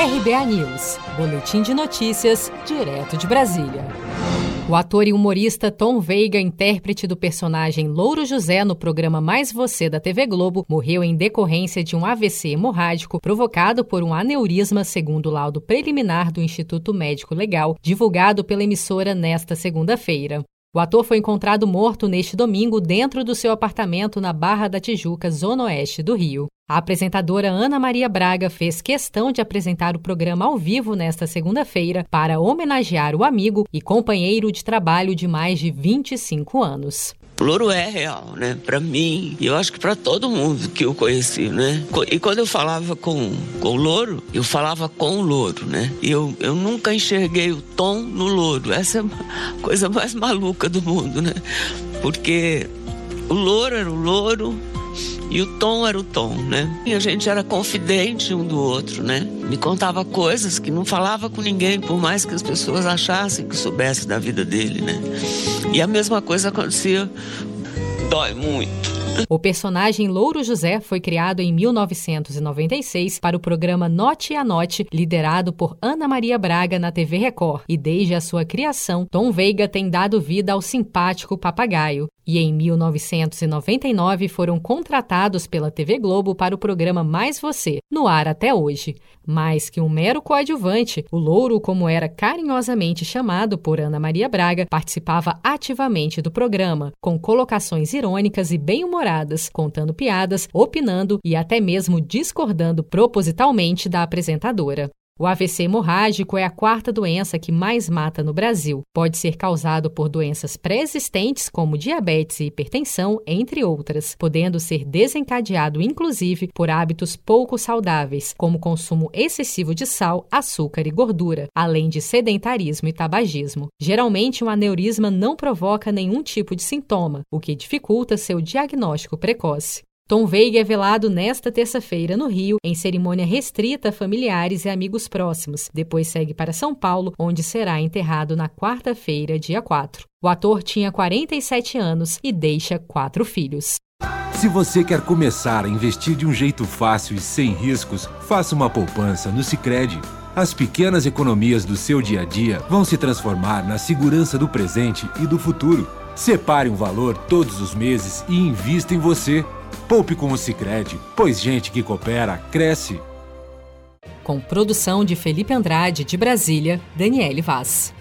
RBA News, Boletim de Notícias, direto de Brasília. O ator e humorista Tom Veiga, intérprete do personagem Louro José no programa Mais Você da TV Globo, morreu em decorrência de um AVC hemorrágico provocado por um aneurisma, segundo o laudo preliminar do Instituto Médico Legal, divulgado pela emissora nesta segunda-feira. O ator foi encontrado morto neste domingo dentro do seu apartamento na Barra da Tijuca, zona oeste do Rio. A apresentadora Ana Maria Braga fez questão de apresentar o programa ao vivo nesta segunda-feira para homenagear o amigo e companheiro de trabalho de mais de 25 anos. Louro é real, né? Para mim, eu acho que para todo mundo que eu conheci, né? E quando eu falava com, com o louro, eu falava com o louro, né? E eu, eu nunca enxerguei o tom no louro. Essa é a coisa mais maluca do mundo, né? Porque o louro era o louro, e o tom era o tom, né? E a gente era confidente um do outro, né? Me contava coisas que não falava com ninguém, por mais que as pessoas achassem que soubesse da vida dele, né? E a mesma coisa acontecia. Dói muito. O personagem Louro José foi criado em 1996 para o programa Note a Note, liderado por Ana Maria Braga na TV Record. E desde a sua criação, Tom Veiga tem dado vida ao simpático papagaio e em 1999 foram contratados pela TV Globo para o programa Mais Você, no ar até hoje. Mais que um mero coadjuvante, o Louro, como era carinhosamente chamado por Ana Maria Braga, participava ativamente do programa, com colocações irônicas e bem-humoradas, contando piadas, opinando e até mesmo discordando propositalmente da apresentadora. O AVC hemorrágico é a quarta doença que mais mata no Brasil. Pode ser causado por doenças pré-existentes, como diabetes e hipertensão, entre outras, podendo ser desencadeado inclusive por hábitos pouco saudáveis, como consumo excessivo de sal, açúcar e gordura, além de sedentarismo e tabagismo. Geralmente, um aneurisma não provoca nenhum tipo de sintoma, o que dificulta seu diagnóstico precoce. Tom Veiga é velado nesta terça-feira no Rio, em cerimônia restrita a familiares e amigos próximos. Depois segue para São Paulo, onde será enterrado na quarta-feira, dia 4. O ator tinha 47 anos e deixa quatro filhos. Se você quer começar a investir de um jeito fácil e sem riscos, faça uma poupança no Sicredi. As pequenas economias do seu dia a dia vão se transformar na segurança do presente e do futuro. Separe um valor todos os meses e invista em você. Poupe com o Sicredi, pois gente que coopera cresce. Com produção de Felipe Andrade de Brasília, Daniele Vaz.